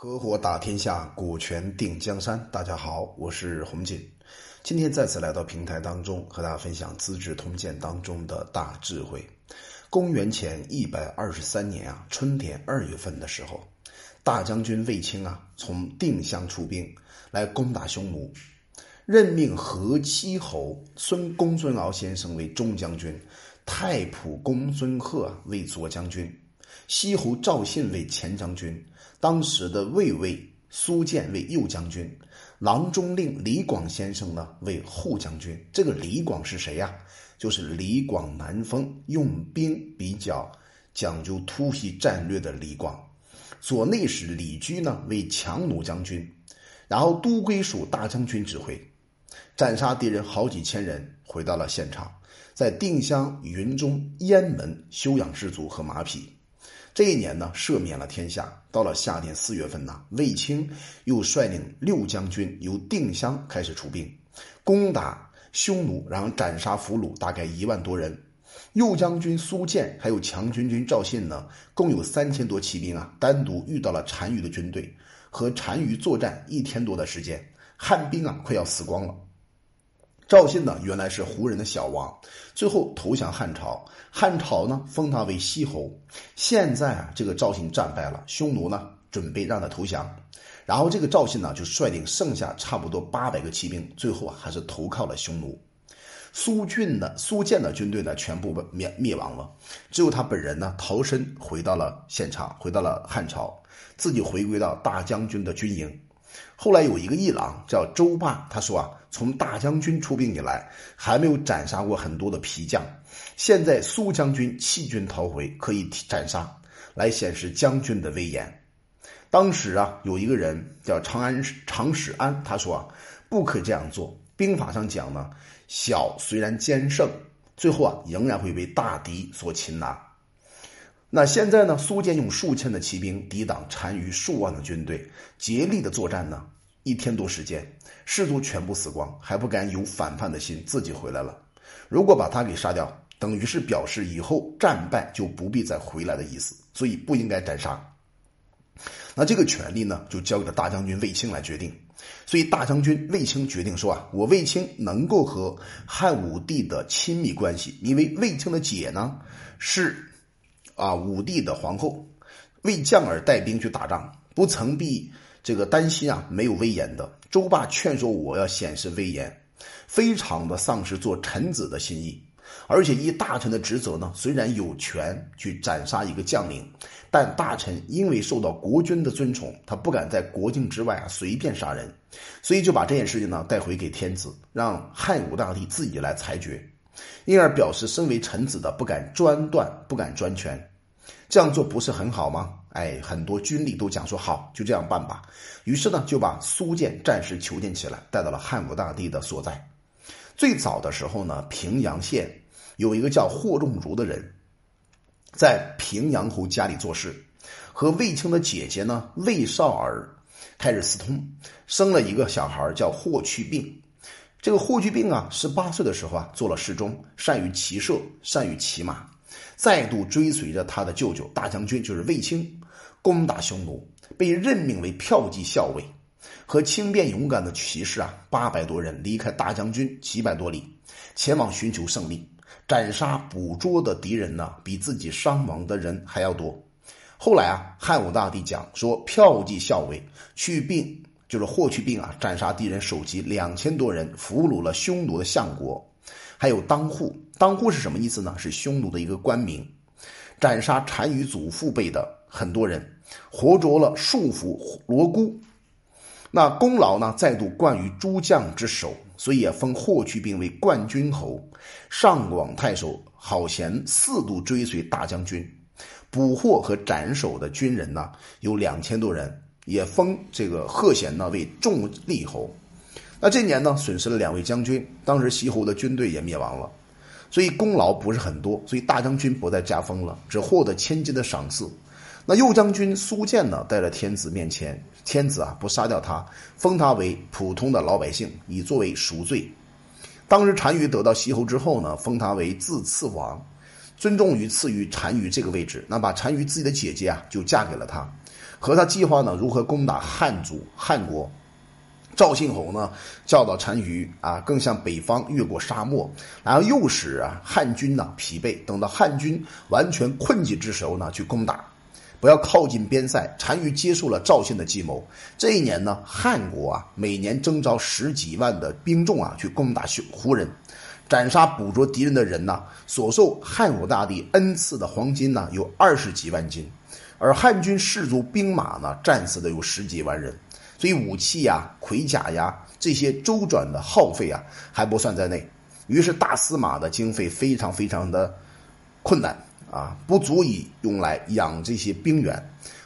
合伙打天下，股权定江山。大家好，我是洪锦，今天再次来到平台当中，和大家分享《资治通鉴》当中的大智慧。公元前一百二十三年啊，春天二月份的时候，大将军卫青啊，从定襄出兵来攻打匈奴，任命河西侯孙公孙敖先生为中将军，太仆公孙贺为左将军，西侯赵信为前将军。当时的卫尉苏建为右将军，郎中令李广先生呢为后将军。这个李广是谁呀？就是李广南风，用兵比较讲究突袭战略的李广。左内史李居呢为强弩将军，然后都归属大将军指挥，斩杀敌人好几千人，回到了现场，在定襄、云中、雁门休养士卒和马匹。这一年呢，赦免了天下。到了夏天四月份呢，卫青又率领六将军由定襄开始出兵，攻打匈奴，然后斩杀俘虏大概一万多人。右将军苏建还有强军军赵信呢，共有三千多骑兵啊，单独遇到了单于的军队，和单于作战一天多的时间，汉兵啊快要死光了。赵信呢，原来是胡人的小王，最后投降汉朝。汉朝呢，封他为西侯。现在啊，这个赵信战败了，匈奴呢准备让他投降，然后这个赵信呢就率领剩下差不多八百个骑兵，最后啊还是投靠了匈奴。苏峻的苏建的军队呢全部灭灭亡了，只有他本人呢逃身回到了现场，回到了汉朝，自己回归到大将军的军营。后来有一个议郎叫周霸，他说啊，从大将军出兵以来，还没有斩杀过很多的皮将。现在苏将军弃军逃回，可以斩杀，来显示将军的威严。当时啊，有一个人叫长安长史安，他说啊，不可这样做。兵法上讲呢，小虽然坚胜，最后啊，仍然会被大敌所擒拿。那现在呢？苏建用数千的骑兵抵挡单于数万的军队，竭力的作战呢，一天多时间，士卒全部死光，还不敢有反叛的心，自己回来了。如果把他给杀掉，等于是表示以后战败就不必再回来的意思，所以不应该斩杀。那这个权力呢，就交给了大将军卫青来决定。所以大将军卫青决定说啊，我卫青能够和汉武帝的亲密关系，因为卫青的姐呢是。啊，武帝的皇后为将而带兵去打仗，不曾必这个担心啊，没有威严的。周霸劝说我要显示威严，非常的丧失做臣子的心意。而且依大臣的职责呢，虽然有权去斩杀一个将领，但大臣因为受到国君的尊崇，他不敢在国境之外啊随便杀人，所以就把这件事情呢带回给天子，让汉武大帝自己来裁决。因而表示身为臣子的不敢专断，不敢专权，这样做不是很好吗？哎，很多军吏都讲说好，就这样办吧。于是呢，就把苏建暂时囚禁起来，带到了汉武大帝的所在。最早的时候呢，平阳县有一个叫霍仲儒的人，在平阳侯家里做事，和卫青的姐姐呢卫少儿开始私通，生了一个小孩叫霍去病。这个霍去病啊，十八岁的时候啊，做了侍中，善于骑射，善于骑马，再度追随着他的舅舅大将军，就是卫青，攻打匈奴，被任命为骠骑校尉，和轻便勇敢的骑士啊，八百多人离开大将军几百多里，前往寻求胜利，斩杀捕捉的敌人呢，比自己伤亡的人还要多。后来啊，汉武大帝讲说，骠骑校尉去病。就是霍去病啊，斩杀敌人首级两千多人，俘虏了匈奴的相国，还有当户。当户是什么意思呢？是匈奴的一个官名。斩杀单于祖父辈的很多人，活捉了数俘罗姑。那功劳呢，再度冠于诸将之首，所以也封霍去病为冠军侯。上广太守郝贤四度追随大将军，捕获和斩首的军人呢，有两千多人。也封这个贺贤呢为重利侯，那这年呢损失了两位将军，当时西侯的军队也灭亡了，所以功劳不是很多，所以大将军不再加封了，只获得千金的赏赐。那右将军苏建呢带到天子面前，天子啊不杀掉他，封他为普通的老百姓，以作为赎罪。当时单于得到西侯之后呢，封他为自次王，尊重于赐予单于这个位置，那把单于自己的姐姐啊就嫁给了他。和他计划呢如何攻打汉族汉国。赵信侯呢教导单于啊，更向北方越过沙漠，然后诱使啊汉军呢疲惫，等到汉军完全困境之时候呢去攻打，不要靠近边塞。单于接受了赵信的计谋。这一年呢，汉国啊每年征召十几万的兵众啊去攻打胡人，斩杀捕捉敌人的人呢，所受汉武大帝恩赐的黄金呢有二十几万斤，而汉军士卒兵马呢战死的有十几万人。所以武器呀、盔甲呀这些周转的耗费啊还不算在内，于是大司马的经费非常非常的困难啊，不足以用来养这些兵员。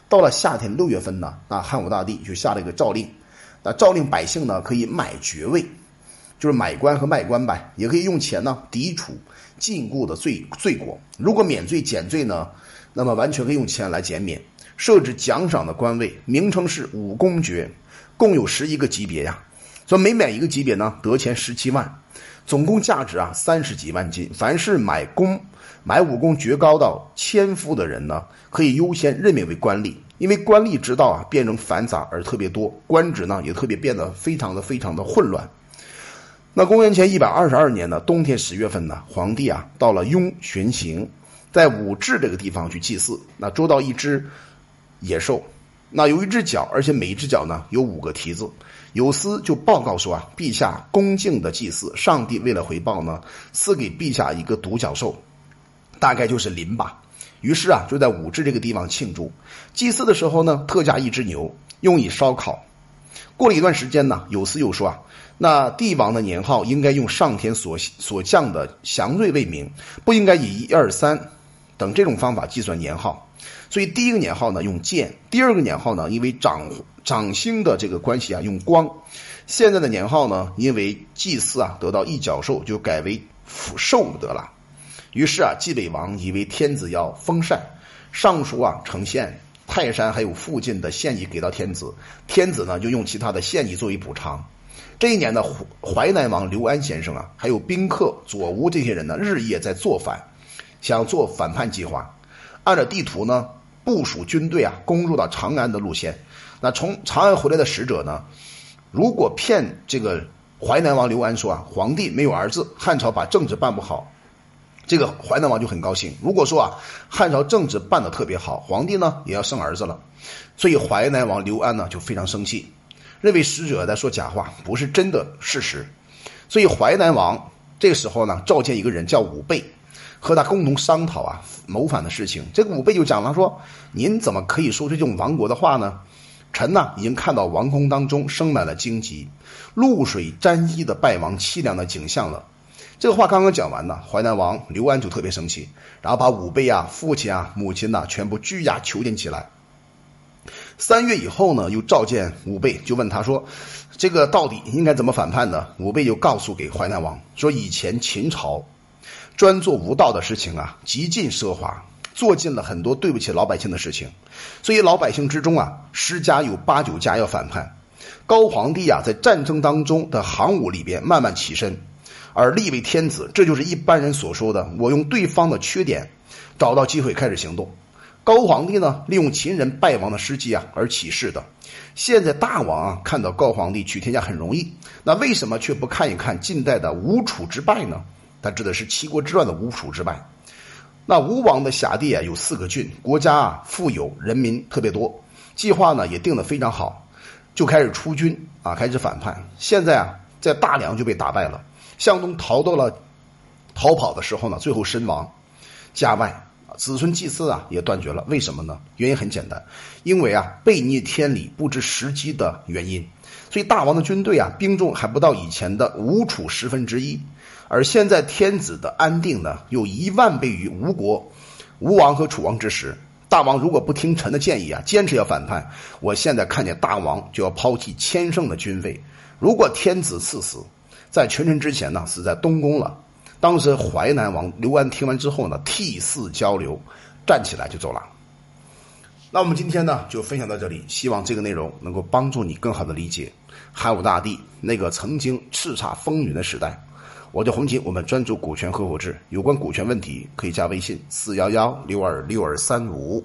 到了夏天六月份呢，那汉武大帝就下了一个诏令，那诏令百姓呢可以买爵位，就是买官和卖官呗，也可以用钱呢抵处禁锢的罪罪过。如果免罪减罪呢，那么完全可以用钱来减免。设置奖赏的官位，名称是武功爵。共有十一个级别呀，所以每买一个级别呢，得钱十七万，总共价值啊三十几万金。凡是买功、买武功爵高到千夫的人呢，可以优先任命为官吏。因为官吏之道啊，变成繁杂而特别多，官职呢也特别变得非常的非常的混乱。那公元前一百二十二年呢，冬天十月份呢，皇帝啊到了雍巡行，在武陟这个地方去祭祀，那捉到一只野兽。那有一只脚，而且每一只脚呢有五个蹄子。有司就报告说啊，陛下恭敬的祭祀，上帝为了回报呢，赐给陛下一个独角兽，大概就是麟吧。于是啊，就在武陟这个地方庆祝祭祀的时候呢，特价一只牛，用以烧烤。过了一段时间呢，有司又说啊，那帝王的年号应该用上天所所降的祥瑞为名，不应该以一二三等这种方法计算年号。所以第一个年号呢用建，第二个年号呢因为长长星的这个关系啊用光，现在的年号呢因为祭祀啊得到一角兽就改为福寿得了。于是啊冀北王以为天子要封禅，上书啊呈现泰山还有附近的县邑给到天子，天子呢就用其他的县邑作为补偿。这一年的淮南王刘安先生啊还有宾客左吴这些人呢日夜在做反，想做反叛计划，按照地图呢。部署军队啊，攻入到长安的路线。那从长安回来的使者呢，如果骗这个淮南王刘安说啊，皇帝没有儿子，汉朝把政治办不好，这个淮南王就很高兴。如果说啊，汉朝政治办得特别好，皇帝呢也要生儿子了，所以淮南王刘安呢就非常生气，认为使者在说假话，不是真的事实。所以淮南王这个时候呢，召见一个人叫武备。和他共同商讨啊谋反的事情，这个武备就讲了说：“您怎么可以说出这种亡国的话呢？臣呢已经看到王宫当中生满了荆棘，露水沾衣的败亡凄凉的景象了。”这个话刚刚讲完呢，淮南王刘安就特别生气，然后把武备啊、父亲啊、母亲呐全部拘押囚禁起来。三月以后呢，又召见武备，就问他说：“这个到底应该怎么反叛呢？”武备就告诉给淮南王说：“以前秦朝。”专做无道的事情啊，极尽奢华，做尽了很多对不起老百姓的事情，所以老百姓之中啊，十家有八九家要反叛。高皇帝啊，在战争当中的行伍里边慢慢起身，而立为天子，这就是一般人所说的我用对方的缺点，找到机会开始行动。高皇帝呢，利用秦人败亡的时机啊而起事的。现在大王啊，看到高皇帝取天下很容易，那为什么却不看一看近代的吴楚之败呢？他指的是七国之乱的吴楚之败。那吴王的辖地啊有四个郡，国家啊富有，人民特别多，计划呢也定得非常好，就开始出军啊，开始反叛。现在啊，在大梁就被打败了，向东逃到了，逃跑的时候呢，最后身亡。家外子孙祭祀啊也断绝了。为什么呢？原因很简单，因为啊悖逆天理、不知时机的原因。所以大王的军队啊，兵众还不到以前的吴楚十分之一。而现在天子的安定呢，有一万倍于吴国、吴王和楚王之时。大王如果不听臣的建议啊，坚持要反叛，我现在看见大王就要抛弃千乘的军费。如果天子赐死，在群臣之前呢，死在东宫了。当时淮南王刘安听完之后呢，涕泗交流，站起来就走了。那我们今天呢，就分享到这里，希望这个内容能够帮助你更好的理解汉武大帝那个曾经叱咤风云的时代。我叫洪锦，我们专注股权合伙制，有关股权问题可以加微信四幺幺六二六二三五。